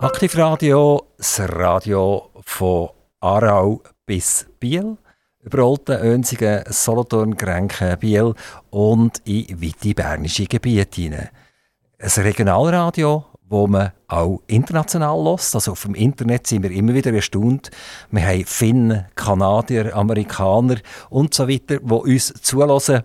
Aktivradio, das Radio von Aarau bis Biel, über Olten, Önsigen, Solothurn, Grenken, Biel und in weite bernische Gebiete hinein. Ein Regionalradio, wo man auch international lässt. Also auf dem Internet sind wir immer wieder erstaunt. Wir haben Finnen, Kanadier, Amerikaner und so weiter, die uns zulassen.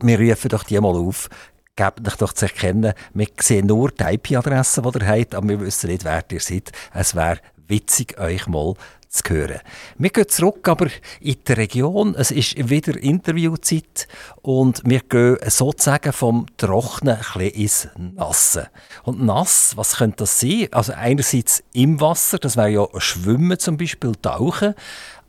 Wir rufen doch die mal auf, gebt euch doch zu erkennen. Wir sehen nur die IP-Adresse, die ihr habt, aber wir wissen nicht, wer ihr seid. Es wäre witzig, euch mal zu hören. Wir gehen zurück aber in die Region. Es ist wieder Interviewzeit und wir gehen sozusagen vom Trocknen ins Nasse. Und nass, was könnte das sein? Also einerseits im Wasser, das wäre ja Schwimmen zum Beispiel, Tauchen.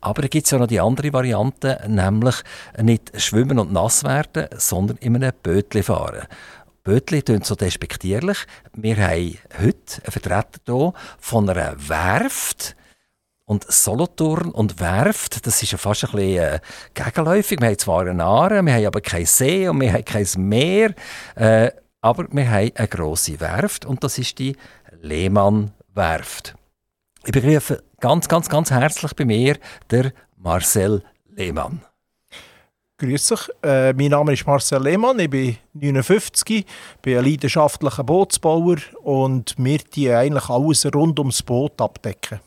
Aber da gibt es ja noch die andere Variante, nämlich nicht schwimmen und nass werden, sondern in einem Bötli fahren. Bötli klingt so despektierlich. Wir haben heute einen Vertreter hier von einer Werft. Und Solothurn und Werft, das ist ja fast ein bisschen äh, gegenläufig. Wir haben zwar eine Aare, wir haben aber kein See und wir haben kein Meer. Äh, aber wir haben eine grosse Werft und das ist die Lehmann-Werft. Ich begrüße ganz, ganz, ganz herzlich bei mir der Marcel Lehmann. Grüß dich, äh, mein Name ist Marcel Lehmann, ich bin 59, bin ein leidenschaftlicher Bootsbauer und wir die eigentlich alles rund ums Boot abdecken.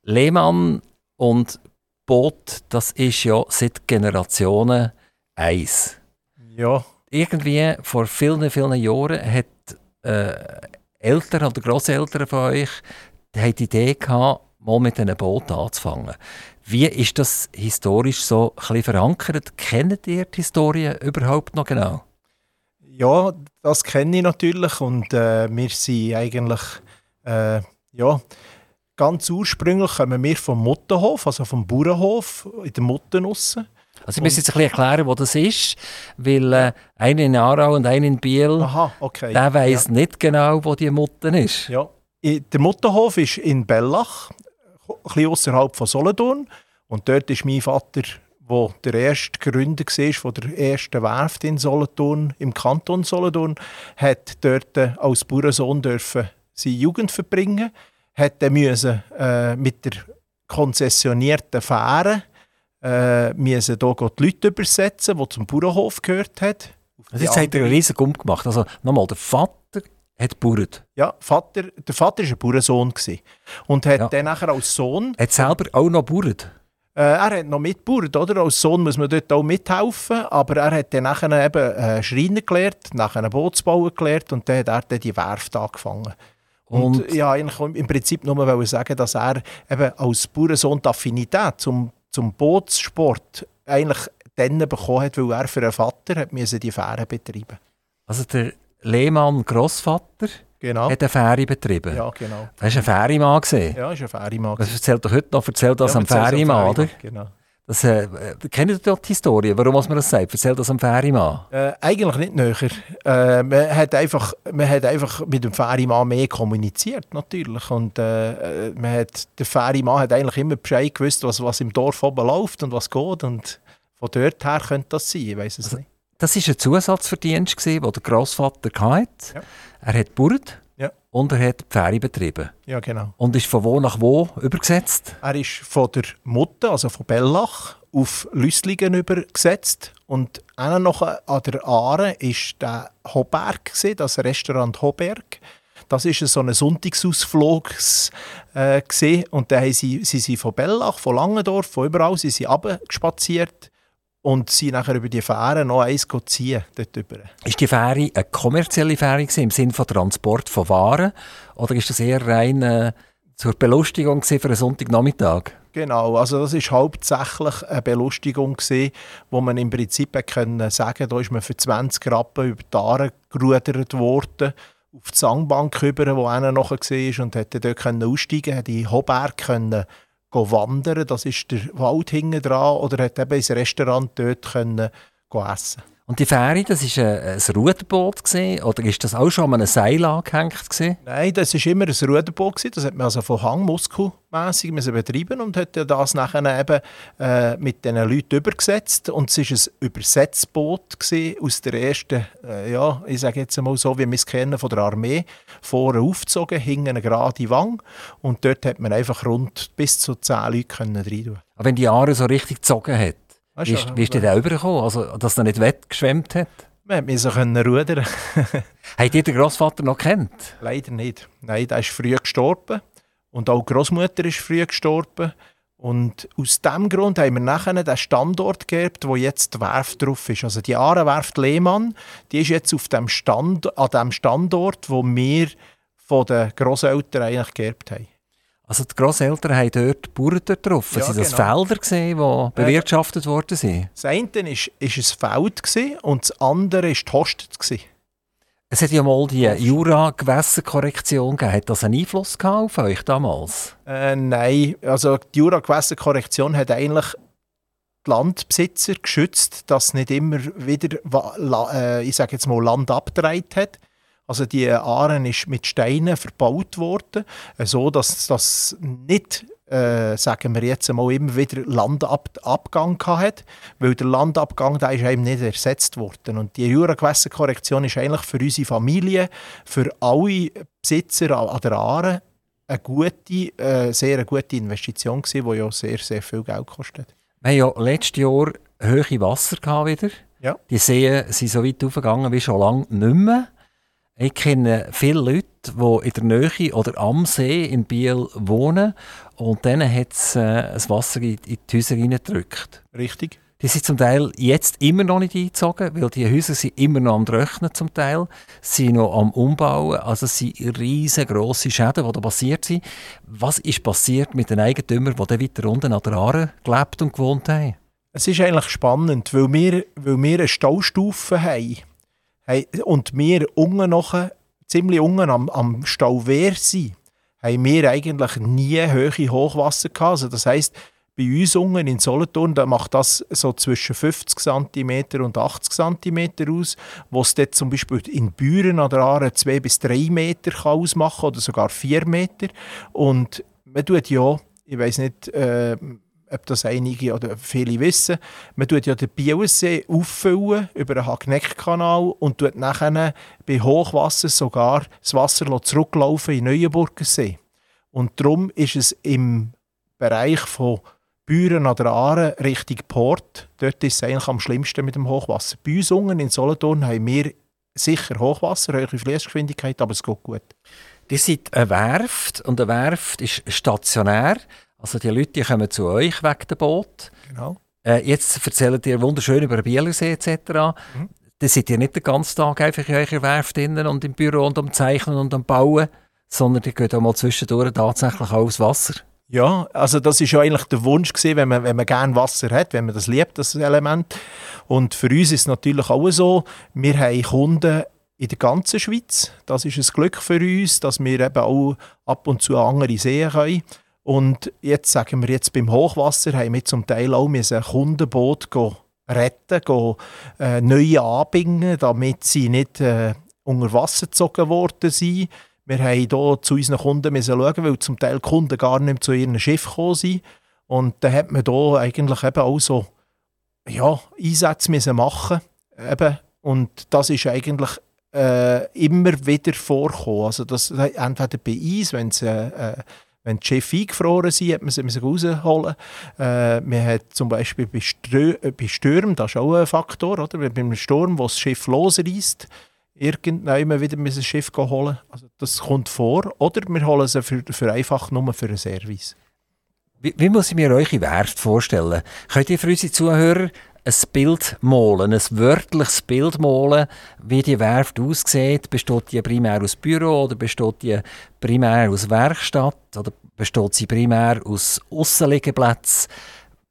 Lehmann und Boot, das ist ja seit Generationen eins. Ja. Irgendwie vor vielen, vielen Jahren hat äh, Eltern oder Grosseltern von euch die, die Idee gehabt, mal mit einem Boot anzufangen. Wie ist das historisch so ein verankert? Kennt ihr die Historie überhaupt noch genau? Ja, das kenne ich natürlich und äh, wir sind eigentlich äh, ja, ganz ursprünglich kommen wir vom Muttenhof, also vom Bauernhof in der Muttennusse. Also ich muss jetzt ein bisschen erklären, wo das ist, weil äh, einer in Aarau und einer in Biel, Aha, okay. der weiß ja. nicht genau, wo die Mutten ist. Ja, der Muttenhof ist in Bellach, bisschen außerhalb von Solothurn. Und dort ist mein Vater, der der erste Gründer war von der ersten Werft in Solothurn, im Kanton Solothurn, hat dort als Bauernsohn dürfen seine Jugend verbringen, hat dann müssen, äh, mit der konzessionierten Fähre äh, müssen hier die Leute übersetzen, die zum Bauernhof gehört haben. Also jetzt hat er einen riesen Gump gemacht. Also nochmal, der Vater hat gebaut. Ja, Vater, der Vater war ein Bauernsohn und hat Ja. dann nachher als Sohn Hat selber auch noch gebaut. Äh, er hat noch mitgebaut, oder? Als Sohn muss man dort auch mithelfen, aber er hat dann nachher eben äh, Schreiner gelernt, nachher Bootsbauen gelernt und dann hat er dann die Werft angefangen. Und, Und- ja, eigentlich im Prinzip nur sagen, dass er eben als Bauernsohn die Affinität zum, zum Bootssport eigentlich dann bekommen hat, weil er für einen Vater hat die Fähre betreiben Also der Lehmann Grossvater Genau. hat eine Fähre betrieben. Ja, genau. Das war ein Fährimann. gewesen. Ja, ist ein Fährimann. Das erzählt doch heute noch, erzählt das ja, am Fährimann, oder? Genau. Das, äh, kennt ihr dort die Historie, warum muss man das sagt? Erzählt das am Fährimann. Äh, eigentlich nicht näher. Äh, man, hat einfach, man hat einfach mit dem Fährimann mehr kommuniziert, natürlich. Und äh, äh, man hat, der Fährimann hat eigentlich immer Bescheid gewusst, was, was im Dorf oben läuft und was geht. Und von dort her könnte das sein, ich weiß es Also- nicht. Das war ein Zusatzverdienst, gewesen, den der Grossvater hatte. Ja. Er hat gebaut Ja. und er hat Fähre betrieben. Ja, genau. Und ist von wo nach wo übergesetzt? Er ist von der Mutter, also von Bellach, auf Lüsslingen übergesetzt. Und einer noch an der Aare war der Hoberg, das Restaurant Hoberg. Das war so ein Sonntagsausflug. Äh, und dann haben sie, sie sind von Bellach, von Langendorf, von überall, sie sind runtergespaziert und sind nachher über die Fähre noch eins ziehen, dort über. Ist die Fähre eine kommerzielle Fähre gewesen, im Sinne von Transport von Waren? Oder ist das eher rein äh, zur Belustigung für einen Sonntagnachmittag? Genau, also das ist hauptsächlich eine Belustigung gewesen, wo man im Prinzip können sagen, da ist man für 20 Rappen über die Aare gerudert worden, auf die Sangbank rüber, wo einer noch war und hätte dort können aussteigen, hat in Hoberg können wandern, das ist der Wald hinten dran, oder hat eben ins Restaurant dort können essen. Und die Fähre, das war ein, ein Ruderboot gewesen, oder ist das auch schon an einem Seil angehängt gewesen? Nein, das war immer ein Ruderboot. Gewesen. Das hat man also von Hangmuskelmässig betreiben und hat das nachher eben äh, mit diesen Leuten übergesetzt. Und es war ein Übersetzboot gewesen, aus der ersten, äh, ja, ich sage jetzt mal so, wie wir es kennen von der Armee, vorne aufgezogen, hinten eine gerade Wang. Und dort hat man einfach rund bis zu zehn Leute rein tun. Aber wenn die Aare so richtig gezogen hat, Weißt, wie, ist, wie ist der da übergekommen? Also, dass er nicht wettgeschwemmt hat? Wir mussten rudern. Habt ihr den Großvater noch kennt? Leider nicht. Nein, der ist früh gestorben. Und auch die Großmutter ist früh gestorben. Und aus diesem Grund haben wir nachher den Standort geerbt, wo jetzt die Werft drauf ist. Also die Ahrenwerft Lehmann, die ist jetzt auf dem Stand, an dem Standort, wo wir von den Großeltern eigentlich geerbt haben. Also die Grosseltern haben dort Bauern getroffen. Ja, sind das genau. Felder, gewesen, die bewirtschaftet äh, worden sind? Das eine war ein Feld gewesen, und das andere war die Hostet. Gewesen. Es hat ja mal die Jura-Gewässerkorrektion gegeben. Hat das einen Einfluss auf euch damals? Äh, nein, also die Jura-Gewässerkorrektion hat eigentlich die Landbesitzer geschützt, dass nicht immer wieder, äh, ich sage jetzt mal, Land abgedreht hat. Also die Aare ist mit Steinen verbaut worden, so dass das nicht äh, sagen wir jetzt mal, immer wieder Landabgang hat, weil der Landabgang der ist eben nicht ersetzt worden. Und die Juragewässerkorrektion ist eigentlich für unsere Familie, für alle Besitzer an der Aare eine gute, äh, sehr gute Investition gewesen, die ja sehr, sehr viel Geld kostet. Wir haben ja letztes Jahr hohe Wasser wieder. Ja. Die Seen sind so weit aufgegangen wie schon lange nicht mehr. Ich kenne viele Leute, die in der Nähe oder am See in Biel wohnen und denen hat es äh, das Wasser in, in die Häuser reingedrückt. Richtig. Die sind zum Teil jetzt immer noch nicht eingezogen, weil die Häuser sind immer noch am Trocknen zum Teil, sind noch am Umbauen. Also es sind riesengroße Schäden, die da passiert sind. Was ist passiert mit den Eigentümern, die dann weiter unten an der Aare gelebt und gewohnt haben? Es ist eigentlich spannend, weil wir, weil wir eine Staustufe haben Hey, und wir unten noch, ziemlich unten am, am Stauwehr sind, haben wir eigentlich nie hohe Hochwasser gehabt. Also das heisst, bei uns unten in Solothurn, da macht das so zwischen 50 cm und 80 cm aus, wo es dort zum Beispiel in Büren an der Aare 2 bis 3 Meter kann ausmachen oder sogar 4 Meter. Und man tut ja, ich weiß nicht, äh, ob das einige oder viele wissen, man tut ja den Bielsee auffüllen über den Hagneck-Kanal und tut nachher bei Hochwasser sogar das Wasser zurücklaufen in Neuenburgersee. Und darum ist es im Bereich von Büren an der Aare Richtung Port, dort ist es eigentlich am schlimmsten mit dem Hochwasser. Bei uns unten in Solothurn haben wir sicher Hochwasser, hohe Fließgeschwindigkeit, aber es geht gut. Ihr seid eine Werft und eine Werft ist stationär. Also die Leute die kommen zu euch wegen dem Boot. Genau. Äh, jetzt erzählt ihr wunderschön über den Bielersee etc. Mhm. Da seid ihr nicht den ganzen Tag einfach in eurer Werft und im Büro und am Zeichnen und am Bauen, sondern ihr geht auch mal zwischendurch tatsächlich auch aufs Wasser. Ja, also das ist ja eigentlich der Wunsch gewesen, wenn man, wenn man gerne Wasser hat, wenn man das liebt, das Element. Und für uns ist es natürlich auch so, wir haben Kunden in der ganzen Schweiz. Das ist ein Glück für uns, dass wir eben auch ab und zu andere sehen können. Und jetzt sagen wir jetzt beim Hochwasser haben wir zum Teil auch ein Kundenboot retten, go, äh, neue anbingen, damit sie nicht äh, unter Wasser gezogen worden sind. Wir haben hier zu unseren Kunden müssen schauen, weil zum Teil Kunden gar nicht zu ihrem Schiff gekommen sind. Und dann hat man hier eigentlich eben auch so ja, Einsätze müssen machen eben. Und das ist eigentlich äh, immer wieder vorgekommen. Also das, entweder bei Eis, wenn es äh, äh wenn die Schiffe eingefroren sind, hat man sie rausholen äh, Man hat zum Beispiel bei, Strö äh, bei Stürmen, das ist auch ein Faktor, oder? Wenn beim Sturm, wo das Schiff losreißt, irgendwann wieder ein Schiff holen also Das kommt vor. Oder wir holen sie für, für einfach nur für einen Service. Wie, wie muss ich mir eure Werft vorstellen? Könnt ihr für unsere Zuhörer ein Bild malen, ein wörtliches Bild malen, wie die Werft aussieht. Besteht die primär aus Büro oder besteht die primär aus Werkstatt oder besteht sie primär aus Aussenliegeplätzen?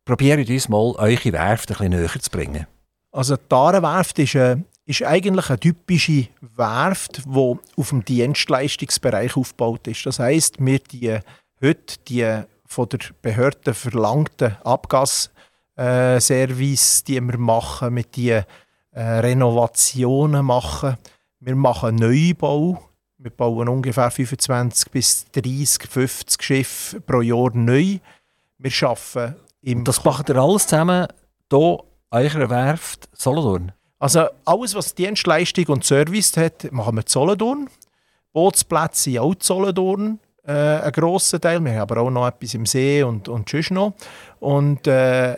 Probiert uns mal, eure Werft ein bisschen näher zu bringen. Also die Arenwerft ist, äh, ist eigentlich eine typische Werft, die auf dem Dienstleistungsbereich aufgebaut ist. Das heisst, wir die heute die von der Behörde verlangten Abgas äh, Service, die wir machen mit den äh, Renovationen machen. Wir machen Neubau. Wir bauen ungefähr 25 bis 30, 50 Schiffe pro Jahr neu. Wir arbeiten im... Das macht ihr alles zusammen hier an eurer Werft Solothurn? Also alles, was Dienstleistung und Service hat, machen wir in Solothurn. Bootsplätze sind auch in Solothurn, äh, ein grosser Teil. Wir haben aber auch noch etwas im See und, und sonst noch. Und äh,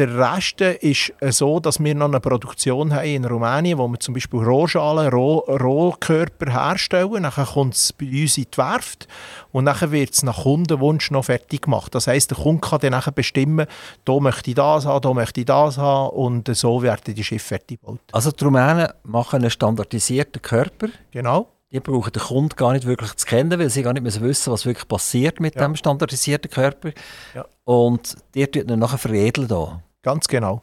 der Rest ist so, dass wir noch eine Produktion haben in Rumänien, wo wir zum Beispiel Rohschalen, Roh, Rohkörper herstellen. Dann kommt es bei uns in die Werft und dann wird es nach Kundenwunsch noch fertig gemacht. Das heisst, der Kunde kann dann bestimmen, hier möchte ich das haben, hier möchte ich das haben und so werden die Schiffe fertig gebaut. Also die Rumänen machen einen standardisierten Körper? Genau. Die brauchen den Kunden gar nicht wirklich zu kennen, weil sie gar nicht mehr wissen, was wirklich passiert mit ja. dem standardisierten Körper. Ja. Und die tut ihn nachher veredeln. Da. Ganz genau.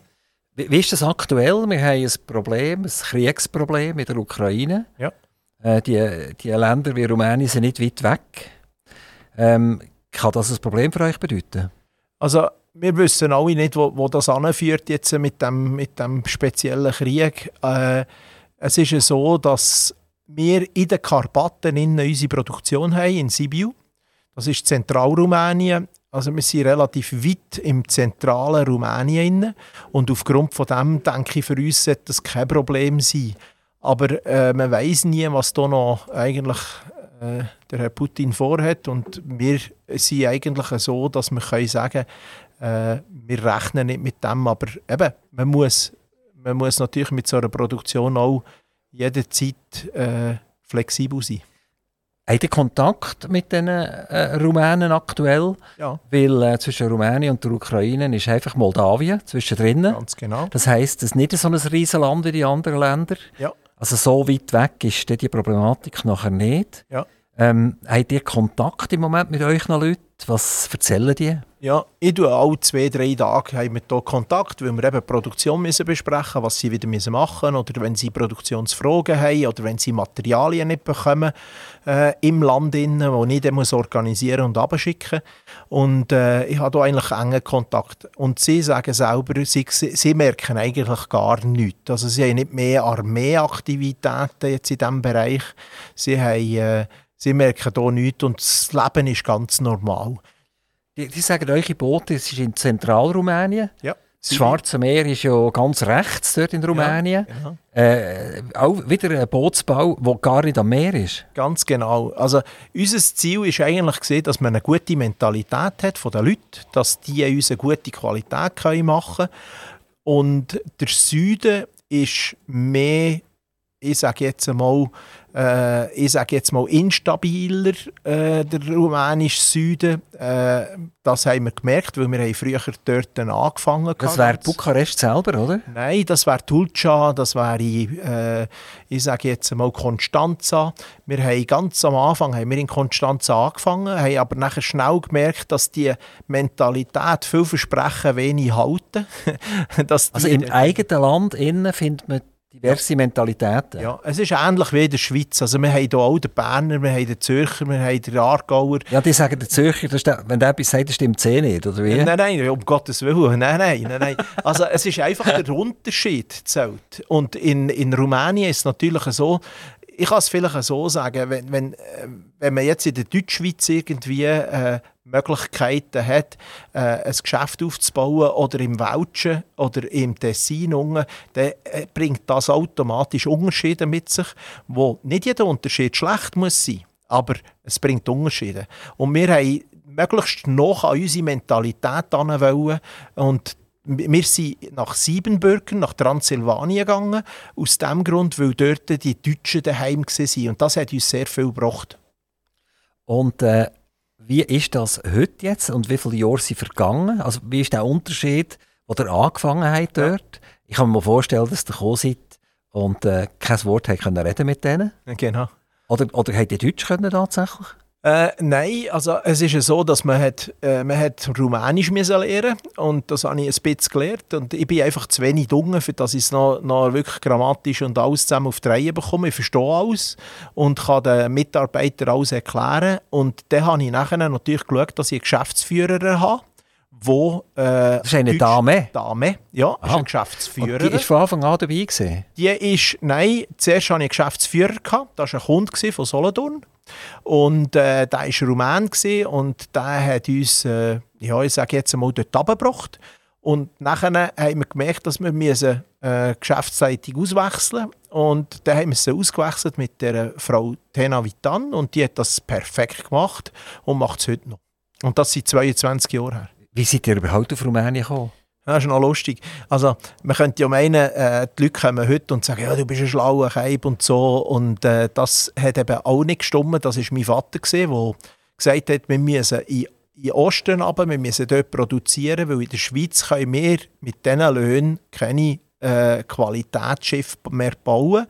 Wie, wie, ist das aktuell? Wir haben ein Problem, ein Kriegsproblem in der Ukraine. Ja. Äh, die, die Länder wie Rumänien sind nicht weit weg. Ähm, kann das ein Problem für euch bedeuten? Also wir wissen alle nicht, wo, wo das anführt jetzt mit dem, mit dem speziellen Krieg. Äh, es ist ja so, dass wir in den Karpaten unsere Produktion haben, in Sibiu. Das ist Zentralrumänien. Also wir sind relativ weit im zentralen Rumänien und aufgrund von dem denke ich, für uns sollte das kein Problem sein. Aber äh, man weiß nie, was da noch eigentlich äh, der Herr Putin vorhat und wir sind eigentlich so, dass wir können sagen, äh, wir rechnen nicht mit dem, aber eben, man muss, man muss natürlich mit so einer Produktion auch jederzeit äh, flexibel sein. Habt ihr Kontakt mit den äh, Rumänen aktuell? Ja. Weil äh, zwischen Rumänien und der Ukraine ist einfach Moldawien zwischendrin. Ganz genau. Das heisst, es ist nicht so ein Riesenland wie die anderen Länder. Ja. Also so weit weg ist die Problematik nachher nicht. Ja. Ähm, habt ihr Kontakt im Moment mit euch Leuten? Was erzählen die? Ja, ich tue alle zwei, drei Tage haben wir hier Kontakt, weil wir eben Produktion müssen besprechen was sie wieder müssen machen oder wenn sie Produktionsfragen haben oder wenn sie Materialien nicht bekommen äh, im Land, innen, wo ich dann muss organisieren und abschicken Und äh, ich habe hier eigentlich engen Kontakt. Und sie sagen selber, sie, sie merken eigentlich gar nichts. Also sie haben nicht mehr Armeeaktivitäten jetzt in diesem Bereich. Sie haben... Äh, Sie merken hier nichts und das Leben ist ganz normal. Die, die sagen, eure Boote es ist in Zentralrumänien. Ja. Das Schwarze Meer ist ja ganz rechts dort in Rumänien. Ja, genau. äh, auch wieder ein Bootsbau, der gar nicht am Meer ist. Ganz genau. Also unser Ziel ist eigentlich gesehen, dass man eine gute Mentalität hat von den Leuten, dass die uns eine gute Qualität machen können. Und der Süden ist mehr, ich sage jetzt einmal, äh, ich sage jetzt mal, instabiler, äh, der rumänische Süden. Äh, das haben wir gemerkt, weil wir haben früher dort angefangen haben. Das wäre Bukarest selber, oder? Nein, das wäre Tulca, das wäre, äh, ich sage jetzt mal, Konstanza. Wir haben ganz am Anfang haben wir in Konstanza angefangen, haben aber nachher schnell gemerkt, dass die Mentalität viel Versprechen wenig halten. also im eigenen Land innen findet man diverse ja. Mentalitäten. Ja, es ist ähnlich wie in der Schweiz. Also wir haben hier auch den Berner, wir haben den Zürcher, wir haben den Aargauer. Ja, die sagen, der Zürcher, der, wenn der etwas sagt, stimmt es eh nicht, oder wie? Nein, nein, um Gottes Willen. Nein, nein, nein, nein. Also es ist einfach der Unterschied zählt. Und in, in Rumänien ist es natürlich so, ich kann es vielleicht so sagen, wenn, wenn, äh, wenn man jetzt in der Deutschschweiz irgendwie äh, Möglichkeiten hat, äh, ein Geschäft aufzubauen oder im Welschen oder im Tessin, unten, dann äh, bringt das automatisch Unterschiede mit sich, wo nicht jeder Unterschied schlecht muss sein, aber es bringt Unterschiede. Und wir haben möglichst noch an unsere Mentalität wollen und wir sind nach Siebenbürgen, nach Transsilvanien gegangen, aus dem Grund, weil dort die Deutschen daheim waren. Und das hat uns sehr viel gebracht. Und äh, wie ist das heute jetzt und wie viele Jahre sind vergangen? Also wie ist der Unterschied, ihr angefangen habt dort? Ja. Ich kann mir vorstellen, dass ihr gekommen seid und äh, kein Wort habt können reden mit denen. Genau. Oder, oder habt ihr Deutsch können tatsächlich? Äh, nein, also es ist ja so, dass man, hat, äh, man hat Rumänisch müssen lernen und das habe ich ein bisschen gelernt und ich bin einfach zu wenig dumm, für dass ich es noch, noch wirklich grammatisch und alles zusammen auf die Reihe bekomme. Ich verstehe alles und kann den Mitarbeitern alles erklären und dann habe ich nachher natürlich geschaut, dass ich einen Geschäftsführer habe, wo... Äh, das ist eine Dame? Dame, ja, ist eine Geschäftsführerin. Und die ist von Anfang an dabei gewesen? Die ist, nein, zuerst hatte ich einen Geschäftsführer, gehabt, das war ein Kunde von Solothurn. Und äh, der war Rumän und der hat uns, äh, ja, ich sage jetzt mal, dort abgebracht. Und nachher haben wir gemerkt, dass wir müssen, äh, Geschäftsleitung auswechseln Und dann haben wir sie ausgewechselt mit der Frau Tena Vitan und die hat das perfekt gemacht und macht es heute noch. Und das sind 22 Jahre her. Wie seid ihr überhaupt auf Rumänien gekommen? Das ist noch lustig. Also, man könnte ja meinen, äh, die Leute kommen heute und sagen, ja, du bist ein schlauer Keib und so. Und äh, das hat eben auch nicht gestimmt. Das war mein Vater, der gesagt hat, wir müssen in, in Osten aber wir müssen dort produzieren, weil in der Schweiz können wir mit diesen Löhnen keine äh, Qualitätsschiffe mehr bauen.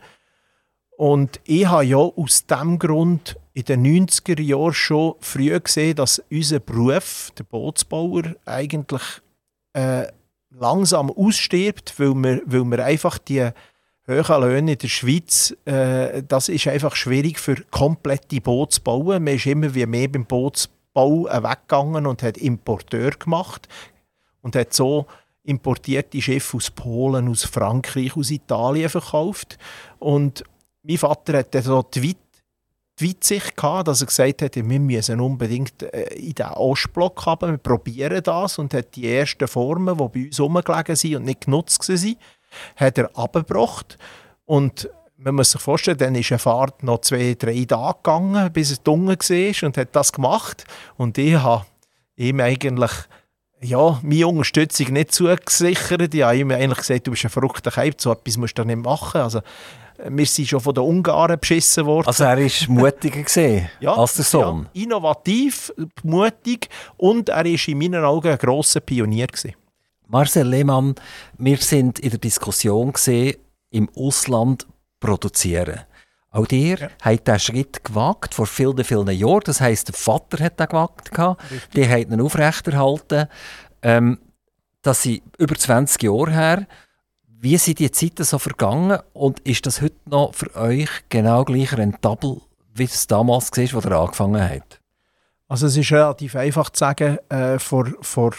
Und ich habe ja aus diesem Grund in den 90er Jahren schon früh gesehen, dass unser Beruf, der Bootsbauer, eigentlich äh, langsam ausstirbt, weil wir, weil wir einfach die hohen Löhne in der Schweiz, äh, das ist einfach schwierig für komplette Boote zu bauen. Man ist immer wie mehr beim Bootsbau weggegangen und hat Importeur gemacht und hat so importierte Schiffe aus Polen, aus Frankreich, aus Italien verkauft. Und mein Vater hat dann so die die Weitsicht gehabt, dass er gesagt hat, wir müssen unbedingt äh, in den Ostblock haben, wir probieren das und hat die ersten Formen, die bei uns rumgelegen sind und nicht genutzt waren, hat er abgebracht und man muss sich vorstellen, dann ist eine Fahrt noch zwei, drei Tage gegangen, bis es dunkel war und hat das gemacht und ich habe ihm eigentlich ja, meine Unterstützung nicht zugesichert. Ich habe ihm eigentlich gesagt, du bist ein verrückter Keib, so etwas musst du nicht machen. Also, wir sind schon von den Ungarn beschissen worden. Also er war mutiger gesehen ja, als der Sohn? Ja, innovativ, mutig und er war in meinen Augen ein grosser Pionier. Gewesen. Marcel Lehmann, wir sind in der Diskussion gesehen, im Ausland produzieren. Auch dir ja. hat diesen Schritt gewagt vor vielen, vielen Jahren. Das heisst, der Vater hat den gewagt. Die hat ihn aufrechterhalten. Ähm, das sind über 20 Jahre her. Wie sind die Zeiten so vergangen und ist das heute noch für euch genau gleich rentabel, wie es damals war, als ihr angefangen habt? Also es ist relativ einfach zu sagen, äh, vor, vor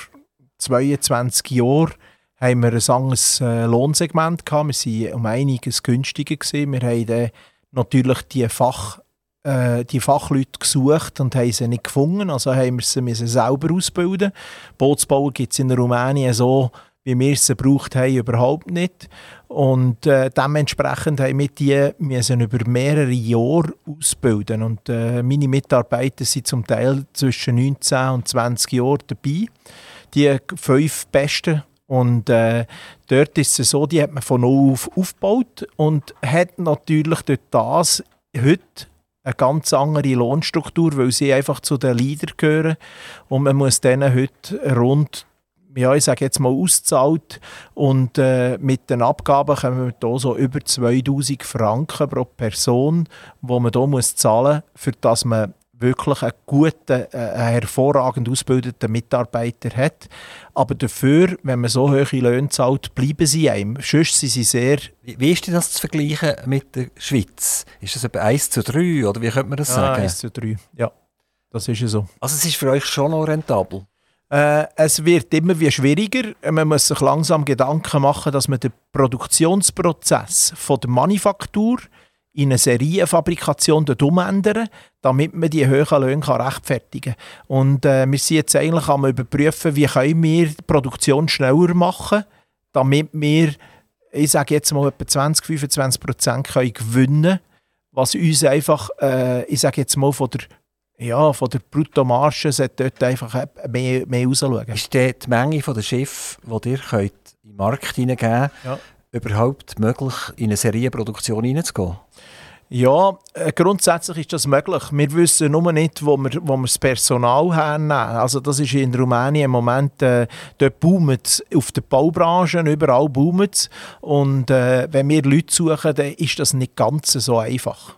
22 Jahren haben wir ein anderes äh, Lohnsegment gehabt. Wir waren um einiges günstiger. Gewesen. Wir haben dann natürlich die, Fach, äh, die Fachleute gesucht und haben sie nicht gefunden. Also haben wir sie selber ausbilden. Bootsbauer gibt es in Rumänien so wie wir sie gebraucht haben, überhaupt nicht. Und äh, dementsprechend haben wir die müssen über mehrere Jahre ausbilden. Und äh, meine Mitarbeiter sind zum Teil zwischen 19 und 20 Jahren dabei. Die fünf Besten. Und äh, dort ist es so, die hat man von null auf aufgebaut und hat natürlich durch das heute eine ganz andere Lohnstruktur, weil sie einfach zu den Leadern gehören. Und man muss denen heute rund ja, ich sage jetzt mal auszahlt und äh, mit den Abgaben kommen wir hier so über 2000 Franken pro Person, wo man hier muss zahlen muss, für dass man wirklich einen guten, äh, einen hervorragend ausgebildeten Mitarbeiter hat. Aber dafür, wenn man so hohe Löhne zahlt, bleiben sie einem. Sonst sind sie sehr... Wie, wie ist das zu vergleichen mit der Schweiz? Ist das etwa 1 zu 3 oder wie könnte man das ja, sagen? 1 zu 3, ja. Das ist ja so. Also es ist für euch schon noch rentabel? Äh, es wird immer wie schwieriger. Man muss sich langsam Gedanken machen, dass man den Produktionsprozess von der Manufaktur in eine Serienfabrikation umändern damit man die hohen Löhne rechtfertigen kann. Und äh, wir sind jetzt eigentlich am überprüfen, wie können wir die Produktion schneller machen, damit wir, ich sage jetzt mal, etwa 20, 25 Prozent gewinnen können, was uns einfach, äh, ich sage jetzt mal, von der ja, von der Bruttomarge sollte dort einfach mehr, mehr rausschauen. Ist die Menge der Schiffe, die ihr könnt in den Markt hineingeben könnt, ja. überhaupt möglich, in eine Serienproduktion hineinzugehen? Ja, äh, grundsätzlich ist das möglich. Wir wissen nur nicht, wo wir, wo wir das Personal hernehmen. Also das ist in Rumänien im Moment, äh, dort boomt es auf der Baubranche, überall boomt es. Und äh, wenn wir Leute suchen, dann ist das nicht ganz so einfach.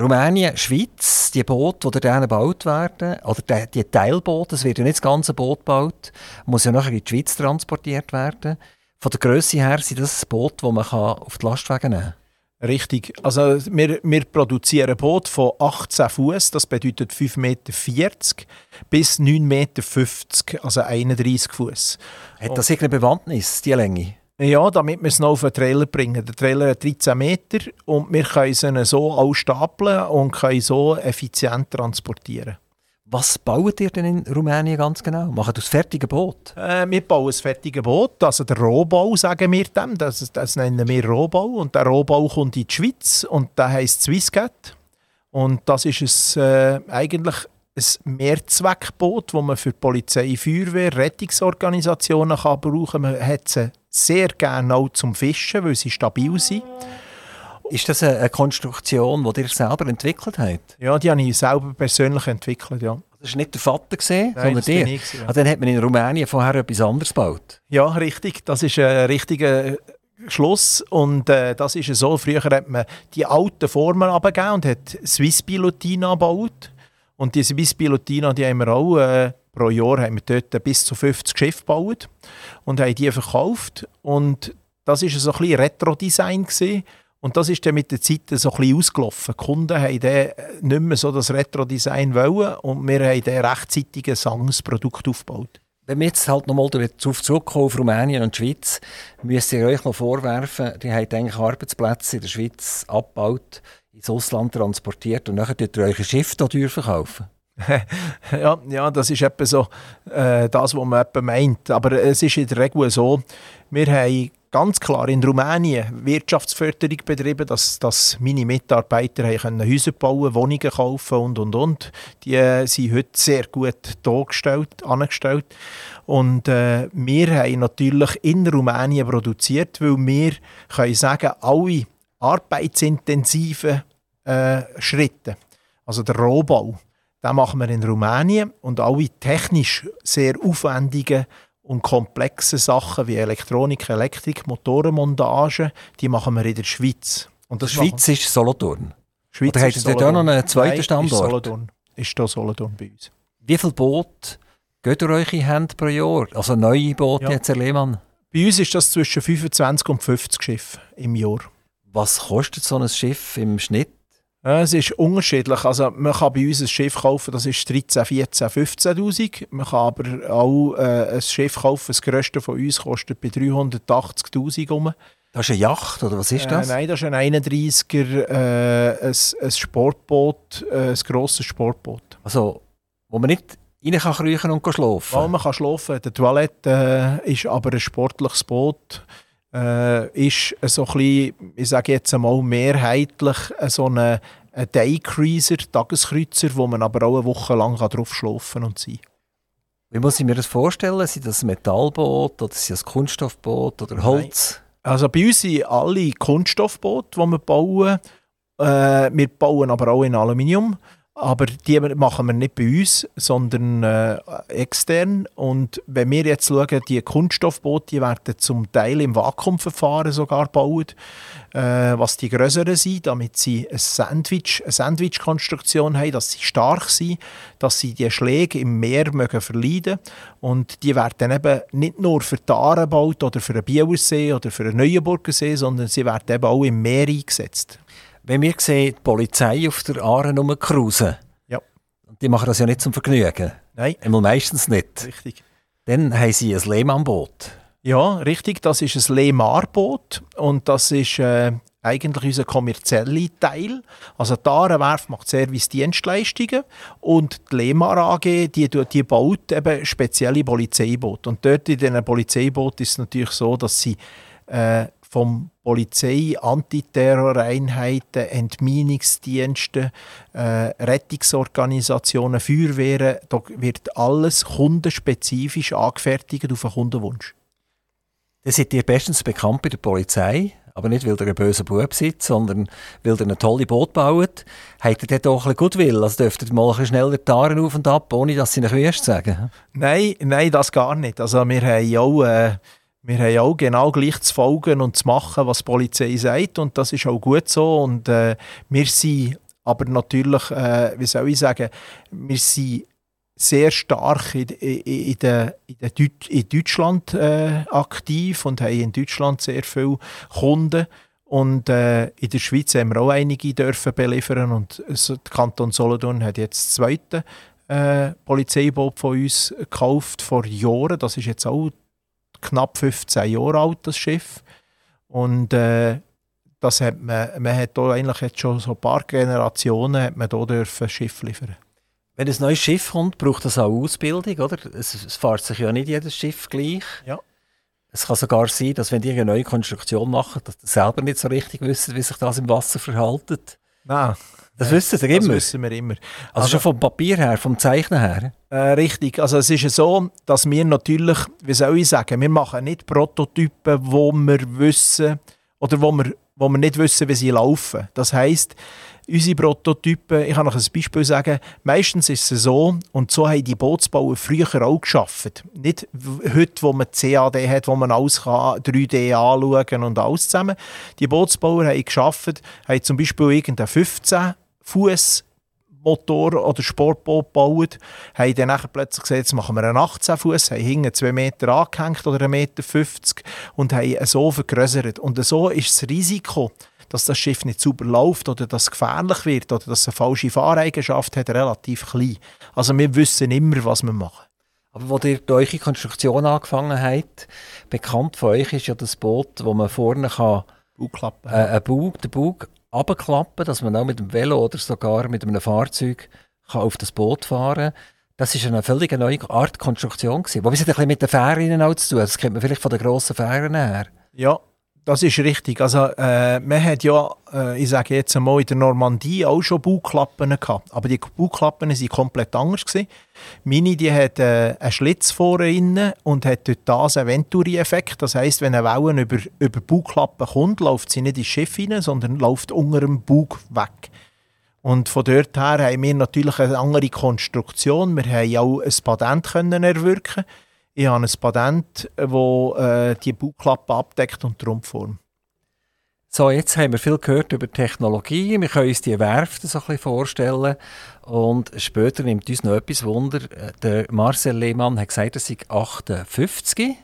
Rumänien, Schweiz, die Boote, die dort gebaut werden, oder die, Teilboote, es wird ja nicht das ganze Boot gebaut, muss ja nachher in die Schweiz transportiert werden. Von der Größe her sind das Boot, das man auf die Lastwagen nehmen kann. Richtig. Also wir, wir produzieren Boot von 18 Fuß, das bedeutet 5,40 Meter, bis 9,50 Meter, also 31 Fuß. Hat das irgendeine Bewandtnis, die Länge? Ja, damit wir es noch auf den Trailer bringen. Der Trailer hat 13 Meter und wir können sie so auch stapeln und können so effizient transportieren. Was baut ihr denn in Rumänien ganz genau? Macht das fertige Boot? Äh, wir bauen ein fertiges Boot, also der Rohbau sagen wir dem, das, das nennen wir Rohbau. Und der Rohbau kommt in die Schweiz und der heisst Swisscat. Und das ist ein, äh, eigentlich ein Mehrzweckboot, das man für Polizei, Feuerwehr, Rettungsorganisationen kann brauchen kann. Man hat sie sehr gerne auch zum Fischen, weil sie stabil sind. Ist das eine Konstruktion, die ihr selber entwickelt habt? Ja, die habe ich selber persönlich entwickelt, ja. Das war nicht der Vater, gewesen, Nein, sondern dir? Ich, ja. ah, dann hat man in Rumänien vorher etwas anderes gebaut? Ja, richtig. Das ist ein richtiger Schluss. Und äh, das ist so. Früher hat man die alten Formen abgegeben und hat Swiss Pilotina gebaut. Und diese Swiss Pilotina, die haben wir auch... Äh, pro Jahr haben wir dort bis zu 50 Schiffe gebaut und haben die verkauft. Und das war so ein bisschen Retro-Design. Und das ist dann mit der Zeit so ein bisschen ausgelaufen. Die Kunden haben dann nicht mehr so das Retro-Design wollen und wir haben dann rechtzeitig ein Sangsprodukt aufgebaut. Wenn wir jetzt halt nochmal darauf zurückkommen, auf Rumänien und die Schweiz, müsst ihr euch noch vorwerfen, die haben eigentlich Arbeitsplätze in der Schweiz abgebaut, ins Ausland transportiert und nachher dürft ihr eure Schiffe hier teuer verkaufen. ja, ja, das ist etwa so äh, das, was man etwa meint. Aber es ist in der Regel so, wir haben ganz klar in Rumänien Wirtschaftsförderung betrieben, dass, dass meine Mitarbeiter haben Häuser bauen Wohnungen kaufen und, und, und. Die äh, sind heute sehr gut dargestellt, angestellt. Und äh, wir haben natürlich in Rumänien produziert, weil wir können sagen, alle arbeitsintensiven äh, Schritte, also der Rohbau, den machen wir in Rumänien und alle technisch sehr aufwendigen und komplexe Sachen wie Elektronik, Elektrik, Motorenmontage, die machen wir in der Schweiz. Und das Schweiz ist Solothurn? Schweiz Oder ihr da noch einen zweiten Nein, Standort? Ist Solothurn. Ist da Solothurn bei uns. Wie viele Boote geht ihr euch in Hände pro Jahr? Also neue Boote Ja. jetzt, Herr Lehmann? Bei uns ist das zwischen 25 und 50 Schiffe im Jahr. Was kostet so ein Schiff im Schnitt? Ja, Es ist unterschiedlich. Also man kann bei uns ein Schiff kaufen, das ist 13, 14, 15'000. Man kann aber auch äh, ein Schiff kaufen, das grösste von uns kostet bei 380'000 rum. Das ist eine Yacht, oder was ist das? Äh, nein, das ist ein 31er, äh, ein, ein Sportboot, äh, ein grosses Sportboot. Also, wo man nicht rein kann kriechen und schlafen Ja, man kann schlafen. Die Toilette äh, ist aber ein sportliches Boot. Äh, ist so ein bisschen, ich sage jetzt einmal mehrheitlich äh, so ein ein Daycruiser, Tageskreuzer, wo man aber auch eine Woche lang drauf schlafen und sein. Wie muss ich mir das vorstellen? Sind das ein Metallboot oder sind das ein Kunststoffboot oder Holz? Also bei uns sind alle Kunststoffboote, die wir bauen. Äh, wir bauen aber auch in Aluminium. Aber die machen wir nicht bei uns, sondern äh, extern. Und wenn wir jetzt schauen, die Kunststoffboote die werden zum Teil im Vakuumverfahren sogar gebaut, äh, was die größeren sind, damit sie ein Sandwich, eine Sandwich-Konstruktion haben, dass sie stark sind, dass sie die Schläge im Meer mögen verleiden Und die werden eben nicht nur für die Aare gebaut oder für den Bielersee oder für den Neuenburger See, sondern sie werden eben auch im Meer eingesetzt. Wenn wir sehen, die Polizei auf der Aare rumcruisen, Ja. die machen das ja nicht zum Vergnügen. Nein, Einmal meistens nicht. richtig. Dann haben sie ein Lehmannboot. Ja, richtig. Das ist ein Lehmar-Boot und das ist äh, eigentlich unser kommerzieller Teil. Also die Aarewerft macht Service-Dienstleistungen und die Lehmar AG die, die baut eben spezielle Polizeiboote. Und dort in diesen Polizeibooten ist es natürlich so, dass sie äh, vom Polizei, Antiterroreinheiten, Entminungsdiensten, äh, Rettungsorganisationen, Feuerwehren, da wird alles kundenspezifisch angefertigt auf einen Kundenwunsch. Dann seid ihr bestens bekannt bei der Polizei, aber nicht, weil ihr ein böser Bub seid, sondern weil ihr ein tolles Boot baut. Habt ihr dort auch ein bisschen Goodwill? Also dürft ihr mal ein schneller die Aare auf und ab, ohne dass sie nicht wüst sagen? Nein, nein, das gar nicht. Also wir haben auch, äh, wir haben auch genau gleich zu folgen und zu machen, was die Polizei sagt und das ist auch gut so. Und äh, wir sind aber natürlich, äh, wie soll ich sagen, wir sind sehr stark in, in, in, der, in, der Deut in Deutschland äh, aktiv und haben in Deutschland sehr viele Kunden. Und äh, in der Schweiz haben wir auch einige dürfen beliefern. Und der Kanton Solothurn hat jetzt das zweite äh, Polizeiboot von uns gekauft vor Jahren. Das ist jetzt auch knapp 15 Jahre alt, das Schiff. Und äh, das hat man, man hat da eigentlich jetzt schon so ein paar Generationen hat man da dürfen Schiff liefern. Wenn ein neues Schiff kommt, braucht das auch Ausbildung, oder? Es, es fährt sich ja nicht jedes Schiff gleich. Ja. Es kann sogar sein, dass wenn die eine neue Konstruktion machen, dass die selber nicht so richtig wissen, wie sich das im Wasser verhält. Nein. Das wissen Sie immer? Das wissen wir immer. Also, also schon vom Papier her, vom Zeichnen her? Äh, richtig. Also es ist so, dass wir natürlich, wie soll ich sagen, wir machen nicht Prototypen, wo wir wissen, oder wo wir, wo wir nicht wissen, wie sie laufen. Das heisst, unsere Prototypen, ich kann noch ein Beispiel sagen, meistens ist es so, und so haben die Bootsbauer früher auch geschafft. Nicht heute, wo man CAD hat, wo man alles kann, 3D anschauen und alles zusammen. Die Bootsbauer haben geschafft, haben zum Beispiel irgendeinen 15 Fuß Motor oder Sportboot gebaut, haben dann plötzlich gesagt, jetzt machen wir einen 18 Fuß, haben hinten 2 Meter angehängt oder 1,50 Meter und haben so vergrößert. Und so ist das Risiko, dass das Schiff nicht sauber läuft oder dass es gefährlich wird oder dass es eine falsche Fahreigenschaft hat, relativ klein. Also wir wissen immer, was wir machen. Aber wo ihr die eure Konstruktion angefangen habt, bekannt von euch ist ja das Boot, wo man vorne kann, Bugklappen. Äh, Bug, den Bug abklappen, dass man auch mit dem Velo oder sogar mit einem Fahrzeug kann auf das Boot fahren kann. Das ist eine völlig neue Art Konstruktion gewesen. Wobei es ein mit den Fähren zu tun. Das kennt man vielleicht von den grossen Fähren her. Ja, das ist richtig. Also, äh, man hat ja, äh, ich sage jetzt einmal, in der Normandie auch schon Bugklappen gehabt. Aber die Bugklappen waren komplett anders. Gewesen. Meine die hat äh, einen Schlitz vorne und hat dort das einen Venturi-Effekt. Das heisst, wenn eine Welle über, über Bugklappen kommt, läuft sie nicht ins Schiff rein, sondern läuft unter dem Bug weg. Und von dort her haben wir natürlich eine andere Konstruktion. Wir haben auch ein Patent können erwirken ich habe ein Patent, das äh, die Bauklappe abdeckt und die Rumpfform. So, jetzt haben wir viel gehört über Technologie. Wir können uns die Werften so ein bisschen vorstellen. Und später nimmt uns noch etwas Wunder. Der Marcel Lehmann hat gesagt, er sei 58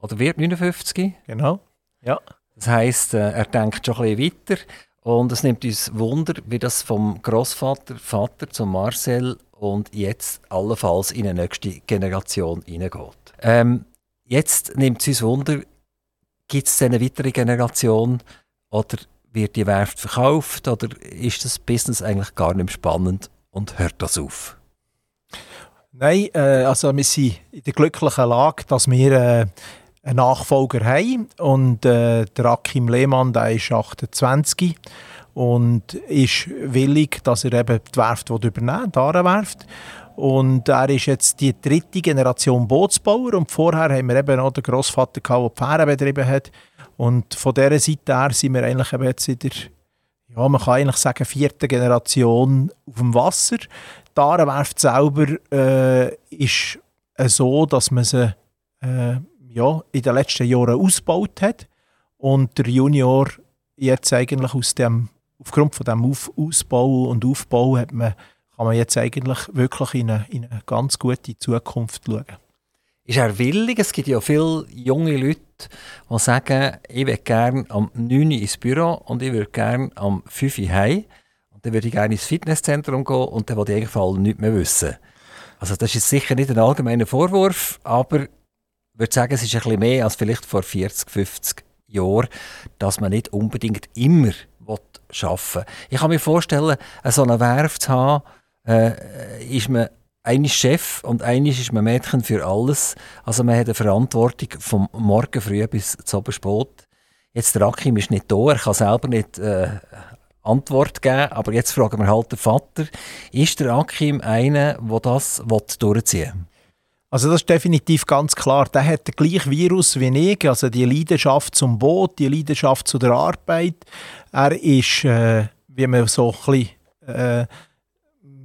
oder wird 59. Genau, ja. Das heisst, äh, er denkt schon ein bisschen weiter. Und es nimmt uns Wunder, wie das vom Großvater, Vater zum Marcel und jetzt allenfalls in eine nächste Generation hineingeht. Ähm, jetzt nimmt es uns Wunder, gibt es eine weitere Generation oder wird die Werft verkauft oder ist das Business eigentlich gar nicht mehr spannend und hört das auf? Nein, äh, also wir sind in der glücklichen Lage, dass wir äh, einen Nachfolger haben und äh, der Akim Lehmann, der ist 28 und ist willig, dass er eben die Werft übernehmen die Arenwerft. Und er ist jetzt die dritte Generation Bootsbauer und vorher haben wir eben noch den Grossvater gehabt, der Fähren betrieben hat. Und von dieser Seite her sind wir eigentlich eben jetzt in der, ja, man kann eigentlich sagen, vierten Generation auf dem Wasser. Die Arenwerft selber äh, ist äh, so, dass man sie äh, ja, in den letzten Jahren ausgebaut hat und der Junior jetzt eigentlich aus dem aufgrund von dem Ausbau und Aufbau hat man, kann man jetzt eigentlich wirklich in eine, in eine ganz gute Zukunft schauen. Ist er willig? Es gibt ja viele junge Leute, die sagen, ich würde gerne am 9 Uhr ins Büro und ich würde gerne am 5 Uhr heim. Und dann würde ich gerne ins Fitnesszentrum gehen und dann würde ich eigentlich nichts mehr wissen. Also das ist sicher nicht ein allgemeiner Vorwurf, aber ich würde sagen, es ist ein bisschen mehr als vielleicht vor 40, 50 Jahren, dass man nicht unbedingt immer arbeiten Ich kann mir vorstellen, so eine Werft zu haben, äh, ist man eines Chef und eines ist man Mädchen für alles. Also man hat eine Verantwortung vom Morgen früh bis zum Abendspät. Jetzt der Akim ist nicht da, er kann selber nicht äh, Antwort geben, aber jetzt fragen wir halt den Vater, ist der Akim einer, der das durchziehen will? Also das ist definitiv ganz klar. Der hat den gleichen Virus wie ich, also die Leidenschaft zum Boot, die Leidenschaft zu der Arbeit. Er ist, äh, wie man so ein bisschen, äh,